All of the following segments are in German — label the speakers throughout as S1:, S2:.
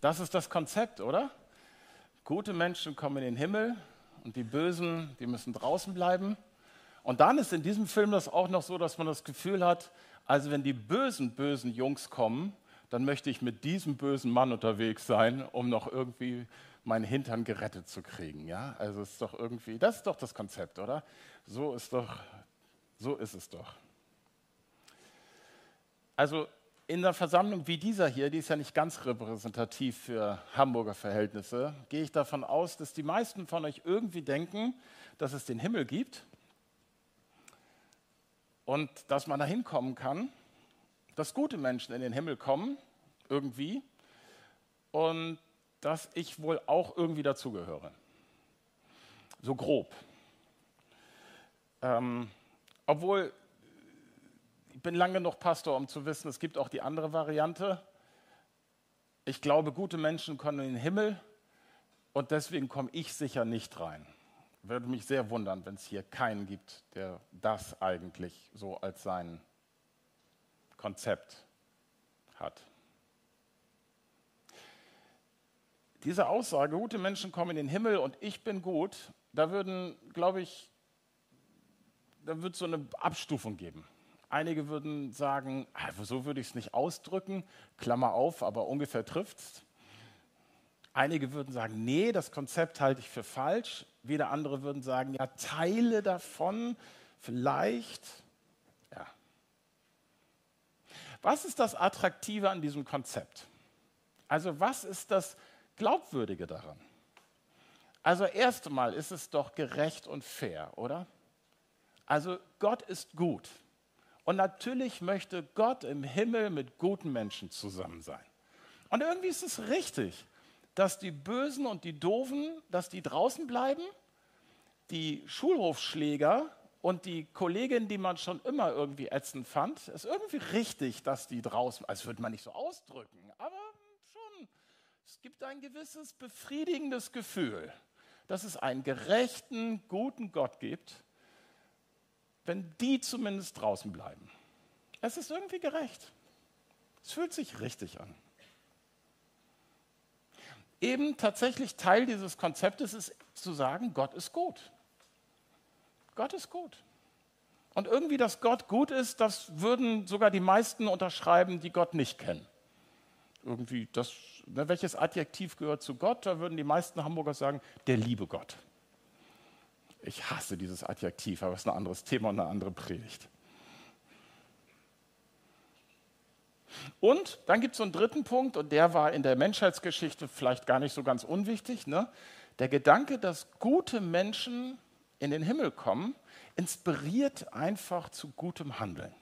S1: Das ist das Konzept, oder? Gute Menschen kommen in den Himmel und die Bösen, die müssen draußen bleiben. Und dann ist in diesem Film das auch noch so, dass man das Gefühl hat, also wenn die bösen, bösen Jungs kommen, dann möchte ich mit diesem bösen Mann unterwegs sein, um noch irgendwie meinen Hintern gerettet zu kriegen. Ja? Also ist doch irgendwie, das ist doch das Konzept, oder? So ist doch, so ist es doch. Also in einer Versammlung wie dieser hier, die ist ja nicht ganz repräsentativ für Hamburger Verhältnisse, gehe ich davon aus, dass die meisten von euch irgendwie denken, dass es den Himmel gibt und dass man da hinkommen kann, dass gute Menschen in den Himmel kommen, irgendwie, und dass ich wohl auch irgendwie dazugehöre. So grob. Ähm, obwohl ich bin lange genug Pastor, um zu wissen, es gibt auch die andere Variante. Ich glaube, gute Menschen kommen in den Himmel und deswegen komme ich sicher nicht rein. Würde mich sehr wundern, wenn es hier keinen gibt, der das eigentlich so als sein Konzept hat. Diese Aussage, gute Menschen kommen in den Himmel und ich bin gut, da würden, glaube ich, da wird es so eine Abstufung geben. Einige würden sagen, so würde ich es nicht ausdrücken, Klammer auf, aber ungefähr trifft es. Einige würden sagen, nee, das Konzept halte ich für falsch. Wieder andere würden sagen, ja, Teile davon vielleicht. Ja. Was ist das Attraktive an diesem Konzept? Also was ist das Glaubwürdige daran? Also erst einmal ist es doch gerecht und fair, oder? Also Gott ist gut. Und natürlich möchte Gott im Himmel mit guten Menschen zusammen sein. Und irgendwie ist es richtig, dass die Bösen und die Doofen, dass die draußen bleiben, die Schulhofschläger und die Kollegin, die man schon immer irgendwie ätzend fand, ist irgendwie richtig, dass die draußen, also würde man nicht so ausdrücken, aber schon, es gibt ein gewisses befriedigendes Gefühl, dass es einen gerechten, guten Gott gibt, wenn die zumindest draußen bleiben. Es ist irgendwie gerecht. Es fühlt sich richtig an. Eben tatsächlich Teil dieses Konzeptes ist zu sagen, Gott ist gut. Gott ist gut. Und irgendwie, dass Gott gut ist, das würden sogar die meisten unterschreiben, die Gott nicht kennen. Irgendwie, das, ne, welches Adjektiv gehört zu Gott? Da würden die meisten Hamburger sagen, der liebe Gott. Ich hasse dieses Adjektiv, aber es ist ein anderes Thema und eine andere Predigt. Und dann gibt es so einen dritten Punkt, und der war in der Menschheitsgeschichte vielleicht gar nicht so ganz unwichtig. Ne? Der Gedanke, dass gute Menschen in den Himmel kommen, inspiriert einfach zu gutem Handeln.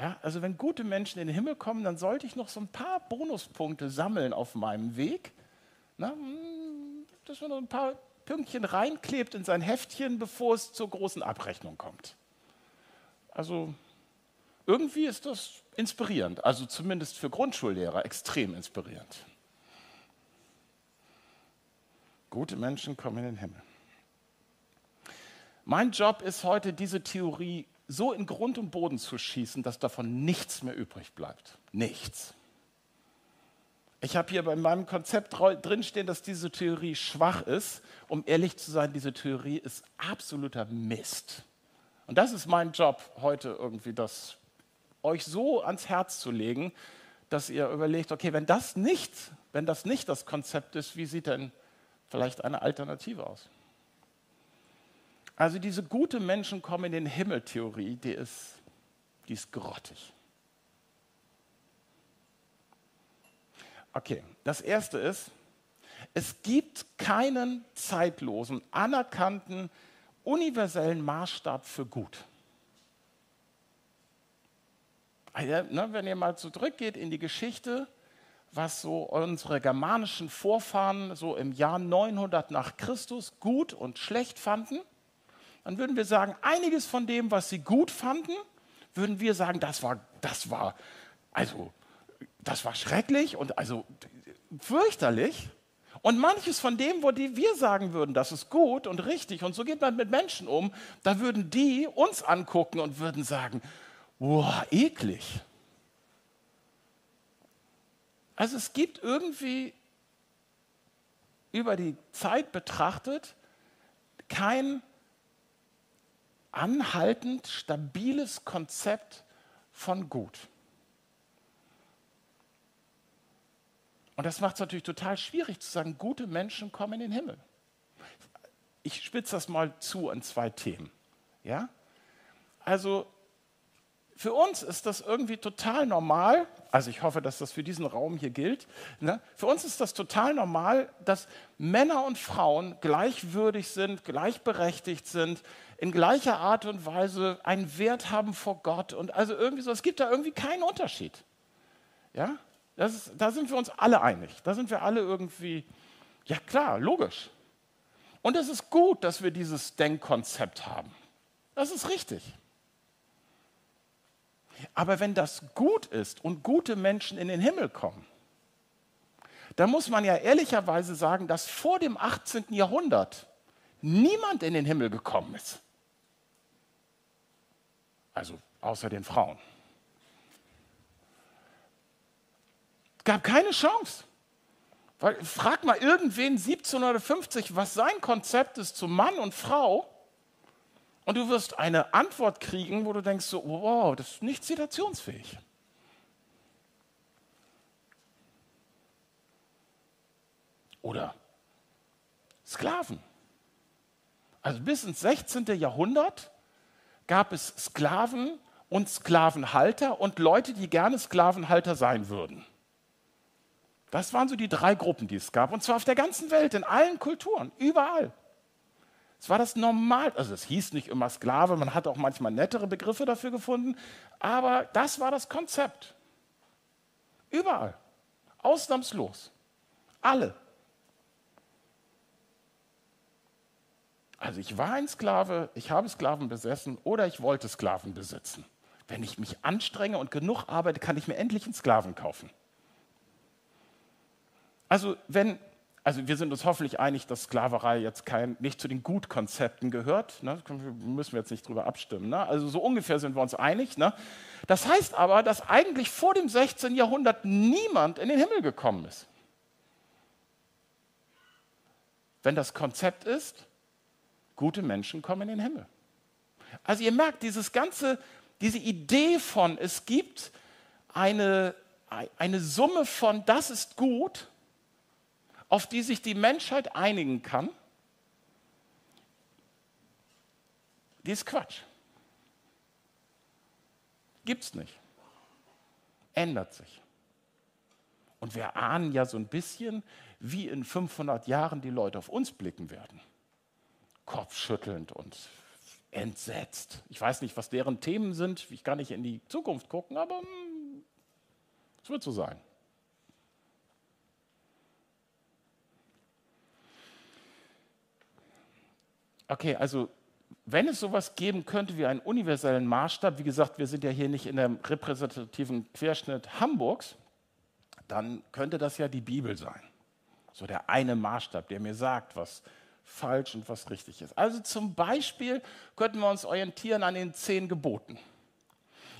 S1: Ja, also wenn gute Menschen in den Himmel kommen, dann sollte ich noch so ein paar Bonuspunkte sammeln auf meinem Weg. Na, hm, dass man noch ein paar Pünktchen reinklebt in sein Heftchen, bevor es zur großen Abrechnung kommt. Also irgendwie ist das inspirierend, also zumindest für Grundschullehrer extrem inspirierend. Gute Menschen kommen in den Himmel. Mein Job ist heute, diese Theorie so in Grund und Boden zu schießen, dass davon nichts mehr übrig bleibt. Nichts. Ich habe hier bei meinem Konzept drinstehen, dass diese Theorie schwach ist. Um ehrlich zu sein, diese Theorie ist absoluter Mist. Und das ist mein Job heute irgendwie, das euch so ans Herz zu legen, dass ihr überlegt, okay, wenn das nicht, wenn das nicht das Konzept ist, wie sieht denn vielleicht eine Alternative aus? Also diese gute Menschen kommen in den Himmel-Theorie, die ist, die ist grottig. Okay, das erste ist, es gibt keinen zeitlosen, anerkannten, universellen Maßstab für gut. Also, ne, wenn ihr mal zurückgeht in die Geschichte, was so unsere germanischen Vorfahren so im Jahr 900 nach Christus gut und schlecht fanden, dann würden wir sagen, einiges von dem, was sie gut fanden, würden wir sagen, das war, das war, also das war schrecklich und also fürchterlich. Und manches von dem, wo die wir sagen würden, das ist gut und richtig und so geht man mit Menschen um, da würden die uns angucken und würden sagen, wow, eklig. Also es gibt irgendwie über die Zeit betrachtet kein anhaltend stabiles Konzept von Gut. Und das macht es natürlich total schwierig zu sagen, gute Menschen kommen in den Himmel. Ich spitze das mal zu an zwei Themen. Ja? Also für uns ist das irgendwie total normal, also ich hoffe, dass das für diesen Raum hier gilt, ne? für uns ist das total normal, dass Männer und Frauen gleichwürdig sind, gleichberechtigt sind, in gleicher Art und Weise einen Wert haben vor Gott und also irgendwie so, es gibt da irgendwie keinen Unterschied. Ja, ist, da sind wir uns alle einig, da sind wir alle irgendwie, ja klar, logisch. Und es ist gut, dass wir dieses Denkkonzept haben. Das ist richtig. Aber wenn das gut ist und gute Menschen in den Himmel kommen, dann muss man ja ehrlicherweise sagen, dass vor dem 18. Jahrhundert niemand in den Himmel gekommen ist. Also außer den Frauen. Gab keine Chance. Weil, frag mal irgendwen 1750, was sein Konzept ist zu Mann und Frau. Und du wirst eine Antwort kriegen, wo du denkst, so, wow, das ist nicht zitationsfähig. Oder Sklaven. Also bis ins 16. Jahrhundert gab es Sklaven und Sklavenhalter und Leute, die gerne Sklavenhalter sein würden. Das waren so die drei Gruppen, die es gab. Und zwar auf der ganzen Welt, in allen Kulturen, überall. Es war das normal, also es hieß nicht immer Sklave, man hat auch manchmal nettere Begriffe dafür gefunden, aber das war das Konzept. Überall. Ausnahmslos. Alle. Also ich war ein Sklave, ich habe Sklaven besessen oder ich wollte Sklaven besitzen. Wenn ich mich anstrenge und genug arbeite, kann ich mir endlich einen Sklaven kaufen. Also wenn also wir sind uns hoffentlich einig, dass Sklaverei jetzt kein, nicht zu den Gutkonzepten gehört. Ne? Müssen wir jetzt nicht drüber abstimmen. Ne? Also so ungefähr sind wir uns einig. Ne? Das heißt aber, dass eigentlich vor dem 16. Jahrhundert niemand in den Himmel gekommen ist. Wenn das Konzept ist, gute Menschen kommen in den Himmel. Also ihr merkt, dieses ganze, diese Idee von, es gibt eine, eine Summe von, das ist gut auf die sich die Menschheit einigen kann, die ist Quatsch. Gibt's nicht. Ändert sich. Und wir ahnen ja so ein bisschen, wie in 500 Jahren die Leute auf uns blicken werden. Kopfschüttelnd und entsetzt. Ich weiß nicht, was deren Themen sind. Ich kann nicht in die Zukunft gucken, aber hm, es wird so sein. Okay, also wenn es sowas geben könnte wie einen universellen Maßstab, wie gesagt, wir sind ja hier nicht in dem repräsentativen Querschnitt Hamburgs, dann könnte das ja die Bibel sein. So der eine Maßstab, der mir sagt, was falsch und was richtig ist. Also zum Beispiel könnten wir uns orientieren an den zehn Geboten.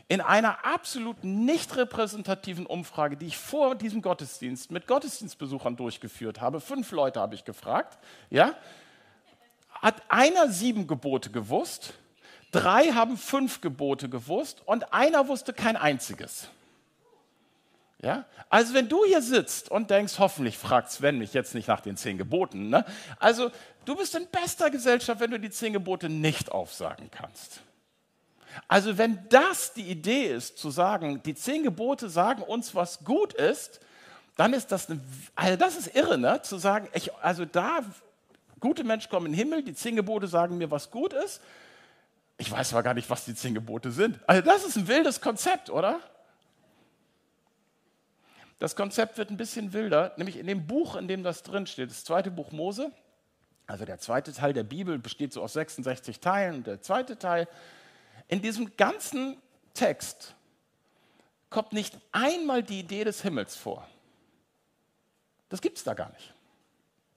S1: In einer absolut nicht repräsentativen Umfrage, die ich vor diesem Gottesdienst mit Gottesdienstbesuchern durchgeführt habe, fünf Leute habe ich gefragt, ja, hat einer sieben Gebote gewusst, drei haben fünf Gebote gewusst und einer wusste kein einziges. Ja? Also wenn du hier sitzt und denkst, hoffentlich fragt Sven mich jetzt nicht nach den zehn Geboten. Ne? Also du bist in bester Gesellschaft, wenn du die zehn Gebote nicht aufsagen kannst. Also wenn das die Idee ist, zu sagen, die zehn Gebote sagen uns, was gut ist, dann ist das, eine, also das ist irre, ne? zu sagen, ich, also da Gute Menschen kommen in den Himmel, die zehn Gebote sagen mir, was gut ist. Ich weiß aber gar nicht, was die zehn Gebote sind. Also das ist ein wildes Konzept, oder? Das Konzept wird ein bisschen wilder, nämlich in dem Buch, in dem das drin steht, das zweite Buch Mose. Also der zweite Teil der Bibel besteht so aus 66 Teilen. Der zweite Teil, in diesem ganzen Text kommt nicht einmal die Idee des Himmels vor. Das gibt es da gar nicht.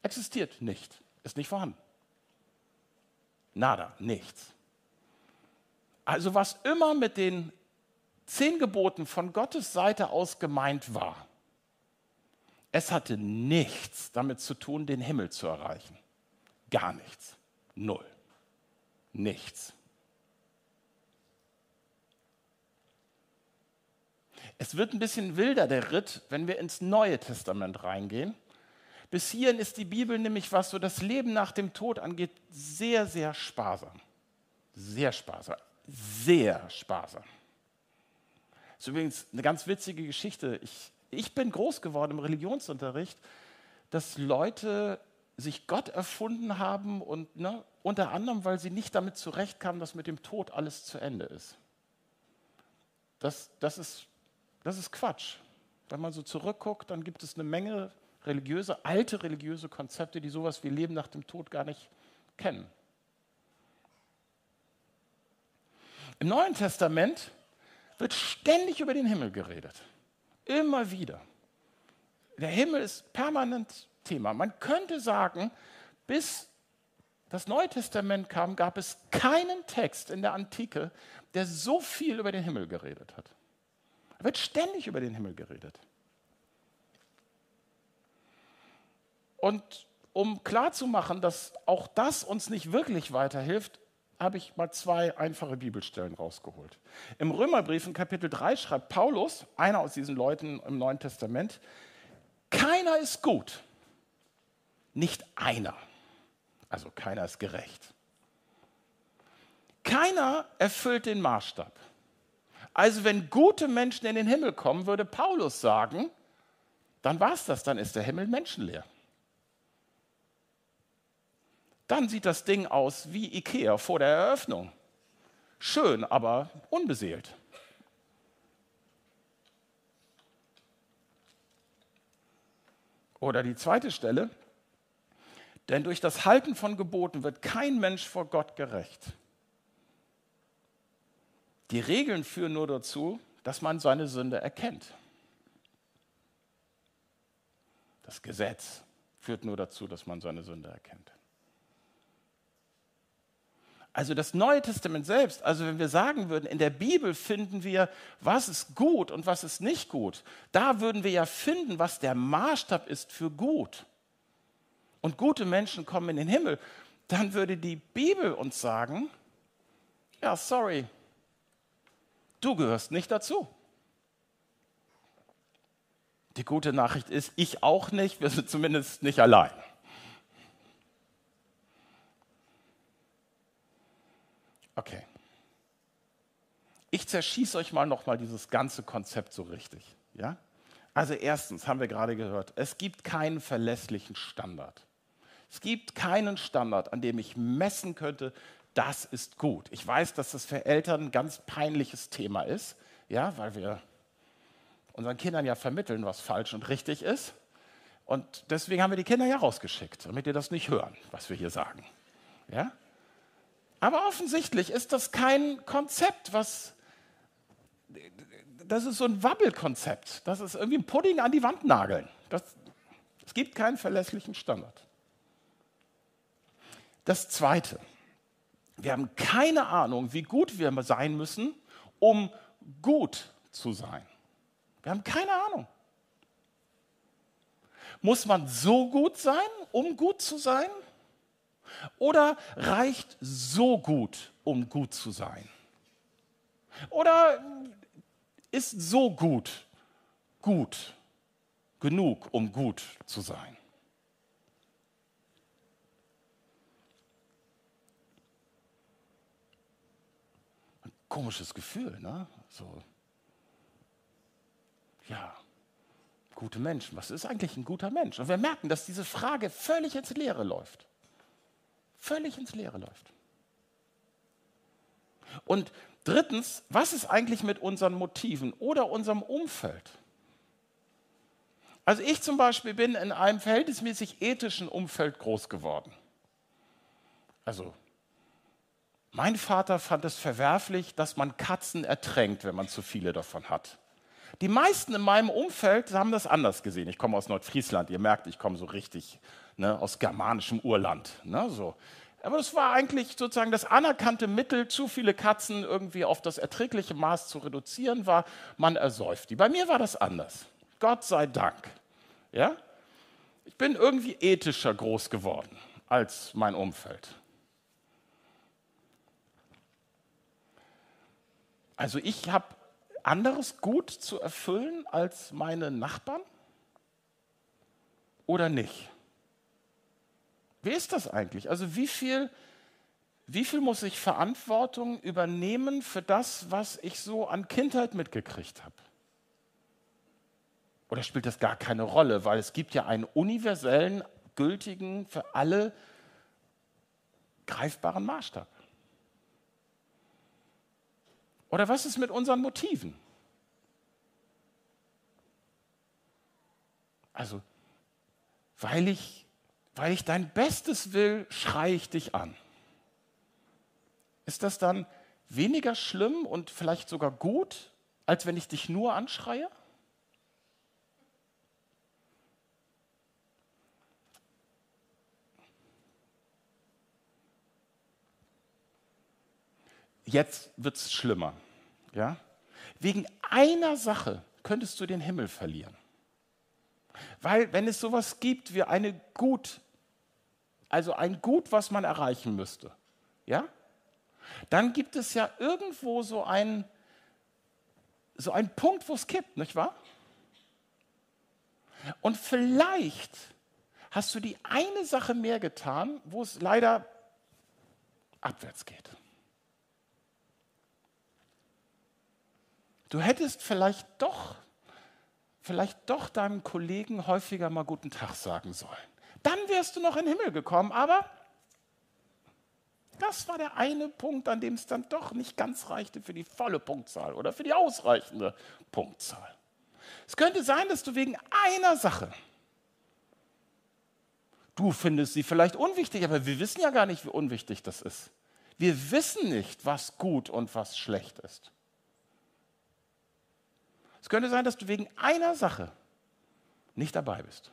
S1: Existiert nicht ist nicht vorhanden. Nada, nichts. Also was immer mit den zehn Geboten von Gottes Seite aus gemeint war, Es hatte nichts damit zu tun, den Himmel zu erreichen. Gar nichts. Null. Nichts. Es wird ein bisschen wilder, der Ritt, wenn wir ins Neue Testament reingehen. Bis hierhin ist die Bibel nämlich, was so das Leben nach dem Tod angeht, sehr, sehr sparsam. Sehr sparsam. Sehr sparsam. Das ist übrigens eine ganz witzige Geschichte. Ich, ich bin groß geworden im Religionsunterricht, dass Leute sich Gott erfunden haben und ne, unter anderem, weil sie nicht damit zurechtkamen, dass mit dem Tod alles zu Ende ist. Das, das ist das ist Quatsch. Wenn man so zurückguckt, dann gibt es eine Menge religiöse, alte religiöse Konzepte, die sowas wie Leben nach dem Tod gar nicht kennen. Im Neuen Testament wird ständig über den Himmel geredet. Immer wieder. Der Himmel ist permanent Thema. Man könnte sagen, bis das Neue Testament kam, gab es keinen Text in der Antike, der so viel über den Himmel geredet hat. Da wird ständig über den Himmel geredet. Und um klarzumachen, dass auch das uns nicht wirklich weiterhilft, habe ich mal zwei einfache Bibelstellen rausgeholt. Im Römerbrief in Kapitel 3 schreibt Paulus, einer aus diesen Leuten im Neuen Testament, keiner ist gut, nicht einer. Also keiner ist gerecht. Keiner erfüllt den Maßstab. Also wenn gute Menschen in den Himmel kommen, würde Paulus sagen, dann war es das, dann ist der Himmel menschenleer. Dann sieht das Ding aus wie Ikea vor der Eröffnung. Schön, aber unbeseelt. Oder die zweite Stelle, denn durch das Halten von Geboten wird kein Mensch vor Gott gerecht. Die Regeln führen nur dazu, dass man seine Sünde erkennt. Das Gesetz führt nur dazu, dass man seine Sünde erkennt. Also das Neue Testament selbst, also wenn wir sagen würden, in der Bibel finden wir, was ist gut und was ist nicht gut, da würden wir ja finden, was der Maßstab ist für gut. Und gute Menschen kommen in den Himmel, dann würde die Bibel uns sagen, ja, sorry, Du gehörst nicht dazu. Die gute Nachricht ist, ich auch nicht, wir sind zumindest nicht allein. Okay. Ich zerschieße euch mal nochmal dieses ganze Konzept so richtig. Ja? Also erstens haben wir gerade gehört, es gibt keinen verlässlichen Standard. Es gibt keinen Standard, an dem ich messen könnte, das ist gut. Ich weiß, dass das für Eltern ein ganz peinliches Thema ist, ja, weil wir unseren Kindern ja vermitteln, was falsch und richtig ist. Und deswegen haben wir die Kinder ja rausgeschickt, damit ihr das nicht hören, was wir hier sagen. Ja? Aber offensichtlich ist das kein Konzept, was. Das ist so ein Wabbelkonzept. Das ist irgendwie ein Pudding an die Wand nageln. Das, es gibt keinen verlässlichen Standard. Das Zweite. Wir haben keine Ahnung, wie gut wir sein müssen, um gut zu sein. Wir haben keine Ahnung. Muss man so gut sein, um gut zu sein? Oder reicht so gut, um gut zu sein? Oder ist so gut gut genug, um gut zu sein? komisches Gefühl, ne? So, ja, gute Menschen. Was ist eigentlich ein guter Mensch? Und wir merken, dass diese Frage völlig ins Leere läuft. Völlig ins Leere läuft. Und drittens, was ist eigentlich mit unseren Motiven oder unserem Umfeld? Also ich zum Beispiel bin in einem verhältnismäßig ethischen Umfeld groß geworden. Also mein Vater fand es verwerflich, dass man Katzen ertränkt, wenn man zu viele davon hat. Die meisten in meinem Umfeld haben das anders gesehen. Ich komme aus Nordfriesland, ihr merkt, ich komme so richtig ne, aus germanischem Urland. Ne, so. Aber das war eigentlich sozusagen das anerkannte Mittel, zu viele Katzen irgendwie auf das erträgliche Maß zu reduzieren, war, man ersäuft die. Bei mir war das anders. Gott sei Dank. Ja? Ich bin irgendwie ethischer groß geworden als mein Umfeld. Also ich habe anderes Gut zu erfüllen als meine Nachbarn oder nicht? Wie ist das eigentlich? Also wie viel, wie viel muss ich Verantwortung übernehmen für das, was ich so an Kindheit mitgekriegt habe? Oder spielt das gar keine Rolle, weil es gibt ja einen universellen, gültigen, für alle greifbaren Maßstab? Oder was ist mit unseren Motiven? Also, weil ich, weil ich dein Bestes will, schreie ich dich an. Ist das dann weniger schlimm und vielleicht sogar gut, als wenn ich dich nur anschreie? Jetzt wird es schlimmer. Ja? Wegen einer Sache könntest du den Himmel verlieren. Weil wenn es sowas gibt wie eine Gut, also ein Gut, was man erreichen müsste, ja, dann gibt es ja irgendwo so einen so einen Punkt, wo es kippt, nicht wahr? Und vielleicht hast du die eine Sache mehr getan, wo es leider abwärts geht. Du hättest vielleicht doch, vielleicht doch deinem Kollegen häufiger mal guten Tag sagen sollen. Dann wärst du noch in den Himmel gekommen, aber das war der eine Punkt, an dem es dann doch nicht ganz reichte für die volle Punktzahl oder für die ausreichende Punktzahl. Es könnte sein, dass du wegen einer Sache, du findest sie vielleicht unwichtig, aber wir wissen ja gar nicht, wie unwichtig das ist. Wir wissen nicht, was gut und was schlecht ist. Es könnte sein, dass du wegen einer Sache nicht dabei bist.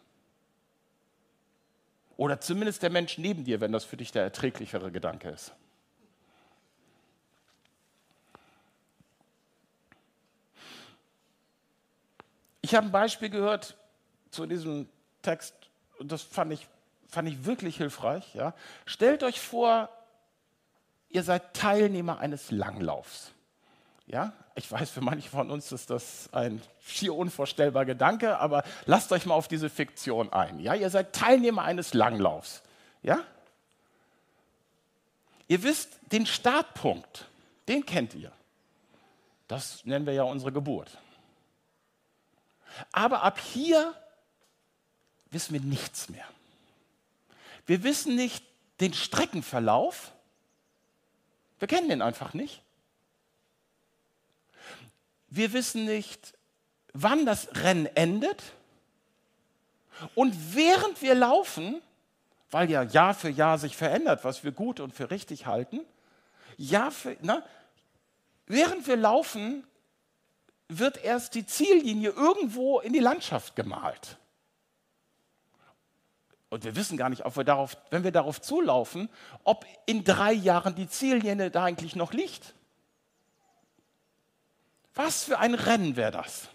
S1: Oder zumindest der Mensch neben dir, wenn das für dich der erträglichere Gedanke ist. Ich habe ein Beispiel gehört zu diesem Text und das fand ich, fand ich wirklich hilfreich. Ja. Stellt euch vor, ihr seid Teilnehmer eines Langlaufs. Ja, ich weiß, für manche von uns ist das ein schier unvorstellbar Gedanke, aber lasst euch mal auf diese Fiktion ein. Ja, ihr seid Teilnehmer eines Langlaufs. Ja? Ihr wisst den Startpunkt, den kennt ihr. Das nennen wir ja unsere Geburt. Aber ab hier wissen wir nichts mehr. Wir wissen nicht den Streckenverlauf. Wir kennen den einfach nicht. Wir wissen nicht, wann das Rennen endet. Und während wir laufen, weil ja Jahr für Jahr sich verändert, was wir gut und für richtig halten, Jahr für, na, während wir laufen, wird erst die Ziellinie irgendwo in die Landschaft gemalt. Und wir wissen gar nicht, ob wir darauf, wenn wir darauf zulaufen, ob in drei Jahren die Ziellinie da eigentlich noch liegt. Was für ein Rennen wäre das?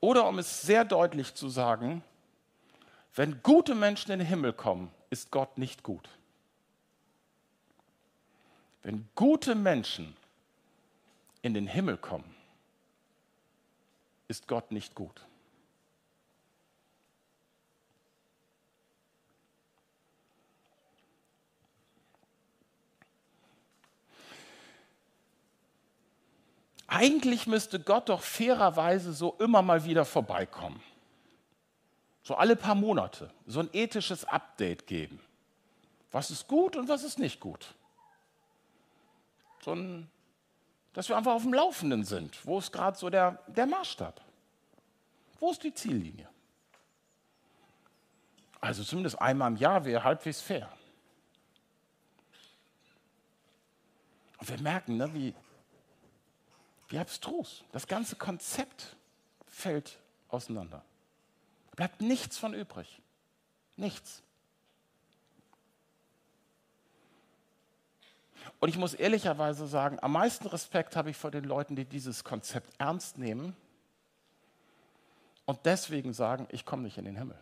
S1: Oder um es sehr deutlich zu sagen, wenn gute Menschen in den Himmel kommen, ist Gott nicht gut. Wenn gute Menschen in den Himmel kommen, ist Gott nicht gut. Eigentlich müsste Gott doch fairerweise so immer mal wieder vorbeikommen. So alle paar Monate, so ein ethisches Update geben. Was ist gut und was ist nicht gut. So ein, dass wir einfach auf dem Laufenden sind. Wo ist gerade so der, der Maßstab? Wo ist die Ziellinie? Also zumindest einmal im Jahr wäre halbwegs fair. Und wir merken, ne, wie, wie abstrus. Das ganze Konzept fällt auseinander. Bleibt nichts von übrig. Nichts. Und ich muss ehrlicherweise sagen, am meisten Respekt habe ich vor den Leuten, die dieses Konzept ernst nehmen und deswegen sagen, ich komme nicht in den Himmel.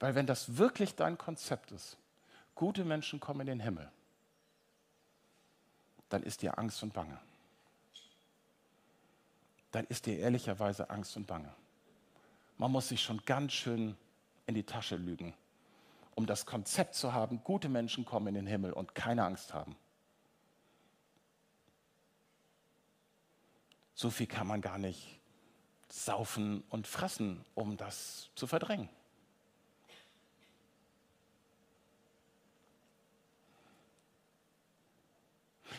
S1: Weil wenn das wirklich dein Konzept ist, gute Menschen kommen in den Himmel, dann ist dir Angst und Bange. Dann ist dir ehrlicherweise Angst und Bange. Man muss sich schon ganz schön in die Tasche lügen, um das Konzept zu haben, gute Menschen kommen in den Himmel und keine Angst haben. So viel kann man gar nicht saufen und fressen, um das zu verdrängen.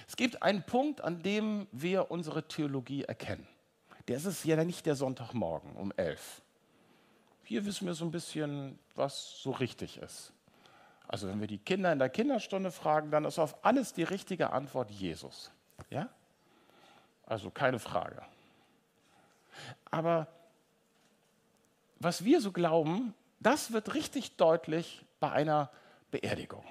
S1: Es gibt einen Punkt, an dem wir unsere Theologie erkennen. Der ist ja nicht der Sonntagmorgen um elf. Hier wissen wir so ein bisschen, was so richtig ist. Also wenn wir die Kinder in der Kinderstunde fragen, dann ist auf alles die richtige Antwort Jesus. Ja? Also keine Frage. Aber was wir so glauben, das wird richtig deutlich bei einer Beerdigung.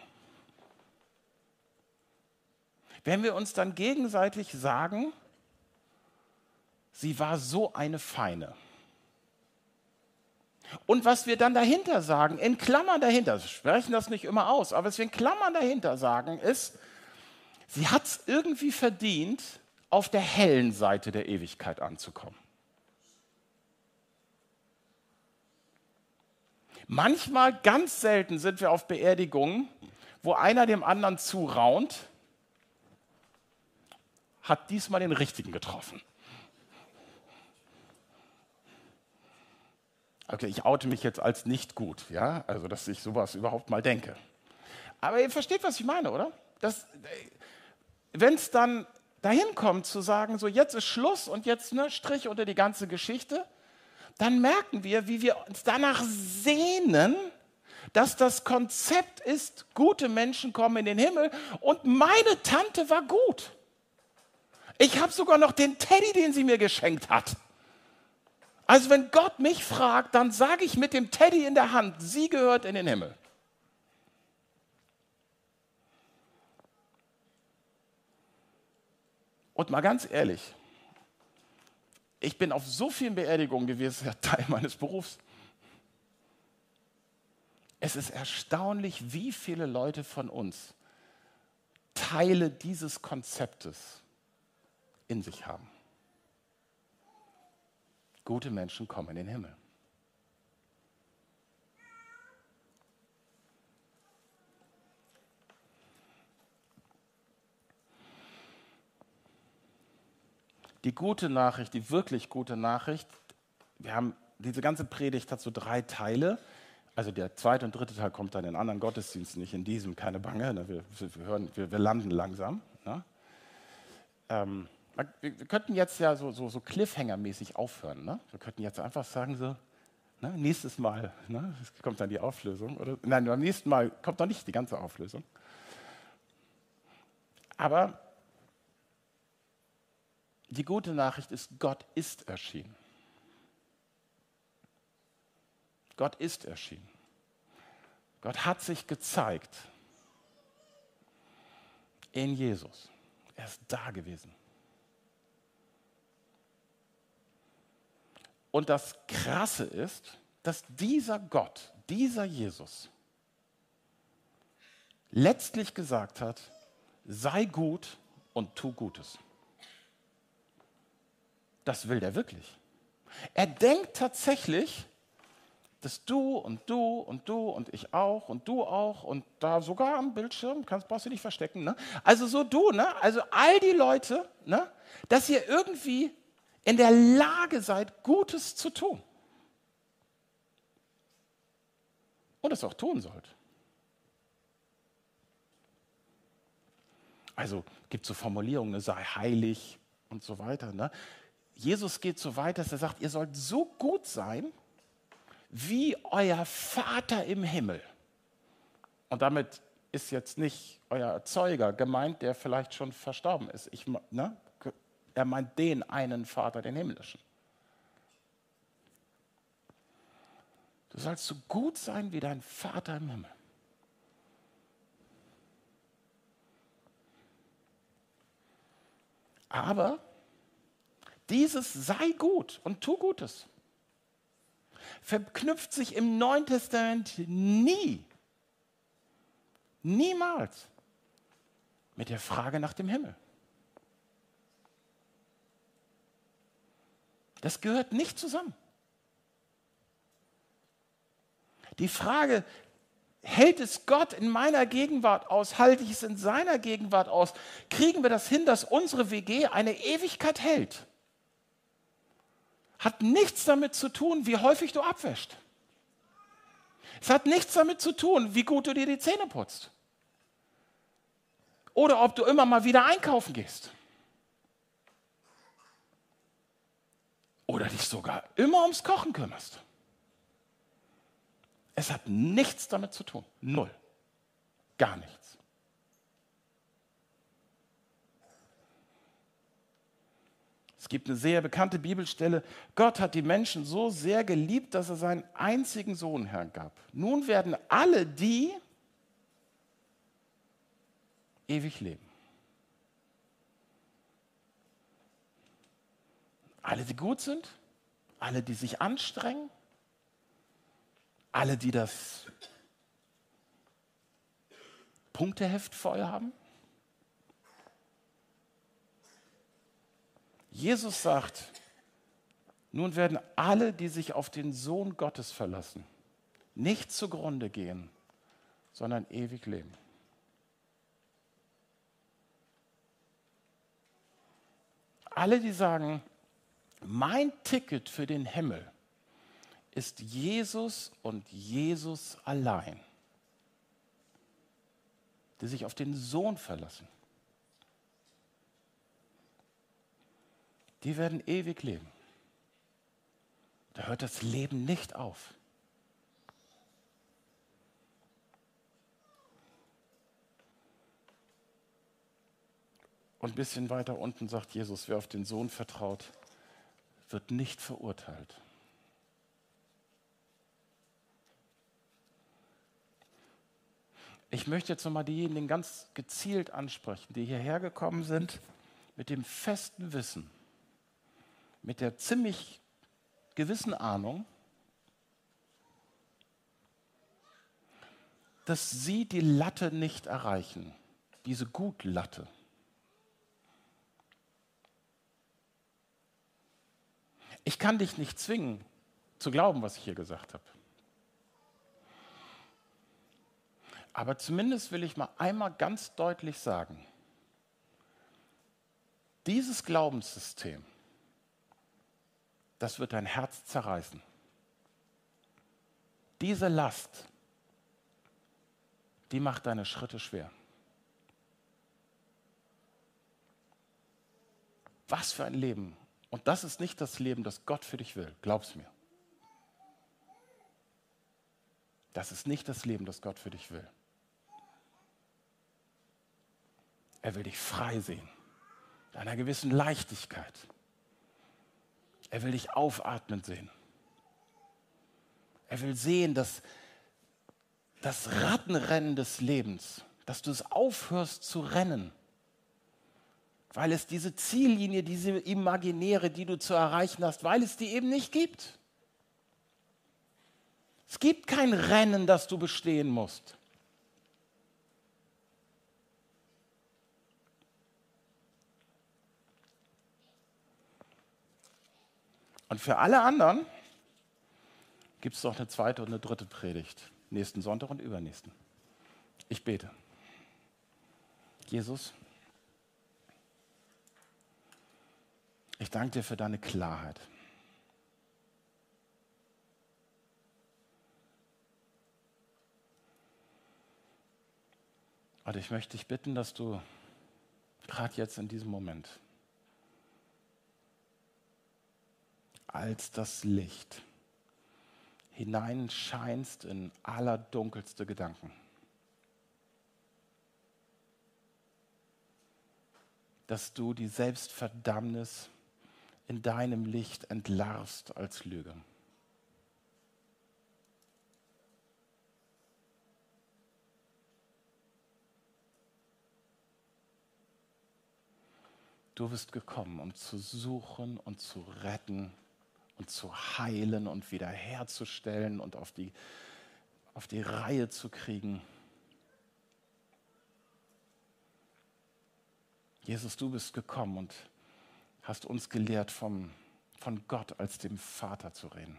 S1: Wenn wir uns dann gegenseitig sagen, sie war so eine Feine. Und was wir dann dahinter sagen, in Klammern dahinter, wir sprechen das nicht immer aus, aber was wir in Klammern dahinter sagen, ist, sie hat es irgendwie verdient, auf der hellen Seite der Ewigkeit anzukommen. Manchmal, ganz selten, sind wir auf Beerdigungen, wo einer dem anderen zuraunt hat diesmal den richtigen getroffen. Okay, ich oute mich jetzt als nicht gut, ja, also dass ich sowas überhaupt mal denke. Aber ihr versteht, was ich meine, oder? Wenn es dann dahin kommt zu sagen, so jetzt ist Schluss und jetzt ne, Strich unter die ganze Geschichte, dann merken wir, wie wir uns danach sehnen, dass das Konzept ist, gute Menschen kommen in den Himmel und meine Tante war gut. Ich habe sogar noch den Teddy, den sie mir geschenkt hat. Also wenn Gott mich fragt, dann sage ich mit dem Teddy in der Hand, sie gehört in den Himmel. Und mal ganz ehrlich, ich bin auf so vielen Beerdigungen gewesen, das ist ja Teil meines Berufs. Es ist erstaunlich, wie viele Leute von uns Teile dieses Konzeptes in sich haben. Gute Menschen kommen in den Himmel. Die gute Nachricht, die wirklich gute Nachricht, wir haben, diese ganze Predigt hat so drei Teile. Also der zweite und dritte Teil kommt dann in anderen Gottesdiensten, nicht in diesem, keine Bange. Ne? Wir, wir, hören, wir, wir landen langsam. Ne? Ähm, wir könnten jetzt ja so, so, so Cliffhanger-mäßig aufhören. Ne? Wir könnten jetzt einfach sagen, so, ne, nächstes Mal ne, kommt dann die Auflösung. Oder, nein, beim nächsten Mal kommt noch nicht die ganze Auflösung. Aber die gute Nachricht ist, Gott ist erschienen. Gott ist erschienen. Gott hat sich gezeigt in Jesus. Er ist da gewesen. Und das Krasse ist, dass dieser Gott, dieser Jesus, letztlich gesagt hat, sei gut und tu Gutes. Das will der wirklich. Er denkt tatsächlich, dass du und du und du und ich auch und du auch und da sogar am Bildschirm, kannst, brauchst du nicht verstecken, ne? also so du, ne? also all die Leute, ne? dass ihr irgendwie in der Lage seid, Gutes zu tun. Und es auch tun sollt. Also gibt es so Formulierungen, ne, sei heilig und so weiter. Ne? Jesus geht so weit, dass er sagt, ihr sollt so gut sein, wie euer Vater im Himmel. Und damit ist jetzt nicht euer Erzeuger gemeint, der vielleicht schon verstorben ist. Ich, ne? Er meint den einen Vater, den himmlischen. Du sollst so gut sein wie dein Vater im Himmel. Aber Dieses sei gut und tu Gutes verknüpft sich im Neuen Testament nie, niemals mit der Frage nach dem Himmel. Das gehört nicht zusammen. Die Frage, hält es Gott in meiner Gegenwart aus? Halte ich es in seiner Gegenwart aus? Kriegen wir das hin, dass unsere WG eine Ewigkeit hält? Hat nichts damit zu tun, wie häufig du abwäscht. Es hat nichts damit zu tun, wie gut du dir die Zähne putzt. Oder ob du immer mal wieder einkaufen gehst. Oder dich sogar immer ums Kochen kümmerst. Es hat nichts damit zu tun. Null. Gar nichts. Es gibt eine sehr bekannte Bibelstelle. Gott hat die Menschen so sehr geliebt, dass er seinen einzigen Sohn hergab. Nun werden alle die ewig leben. Alle, die gut sind, alle, die sich anstrengen, alle, die das Punkteheft voll haben. Jesus sagt, nun werden alle, die sich auf den Sohn Gottes verlassen, nicht zugrunde gehen, sondern ewig leben. Alle, die sagen, mein Ticket für den Himmel ist Jesus und Jesus allein, die sich auf den Sohn verlassen, die werden ewig leben. Da hört das Leben nicht auf. Und ein bisschen weiter unten sagt Jesus, wer auf den Sohn vertraut, wird nicht verurteilt. Ich möchte jetzt nochmal diejenigen ganz gezielt ansprechen, die hierher gekommen sind mit dem festen Wissen, mit der ziemlich gewissen Ahnung, dass sie die Latte nicht erreichen, diese Gutlatte. Ich kann dich nicht zwingen zu glauben, was ich hier gesagt habe. Aber zumindest will ich mal einmal ganz deutlich sagen, dieses Glaubenssystem, das wird dein Herz zerreißen. Diese Last, die macht deine Schritte schwer. Was für ein Leben. Und das ist nicht das Leben, das Gott für dich will. Glaub's mir. Das ist nicht das Leben, das Gott für dich will. Er will dich frei sehen, in einer gewissen Leichtigkeit. Er will dich aufatmen sehen. Er will sehen, dass das Rattenrennen des Lebens, dass du es aufhörst zu rennen, weil es diese Ziellinie, diese imaginäre, die du zu erreichen hast, weil es die eben nicht gibt. Es gibt kein Rennen, das du bestehen musst. Und für alle anderen gibt es noch eine zweite und eine dritte Predigt. Nächsten Sonntag und übernächsten. Ich bete. Jesus, ich danke dir für deine Klarheit. Und ich möchte dich bitten, dass du gerade jetzt in diesem Moment als das Licht hineinscheinst in allerdunkelste Gedanken. Dass du die Selbstverdammnis in deinem Licht entlarvst als Lüge. Du bist gekommen, um zu suchen und zu retten und zu heilen und wiederherzustellen und auf die, auf die Reihe zu kriegen. Jesus, du bist gekommen und hast uns gelehrt, vom, von Gott als dem Vater zu reden.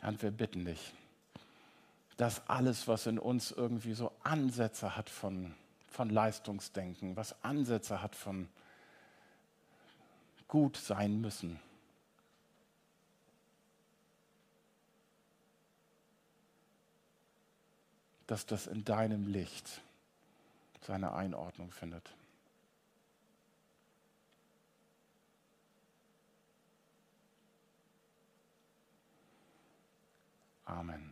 S1: Und wir bitten dich, dass alles, was in uns irgendwie so Ansätze hat von, von Leistungsdenken, was Ansätze hat von gut sein müssen, dass das in deinem Licht seine Einordnung findet. Amen.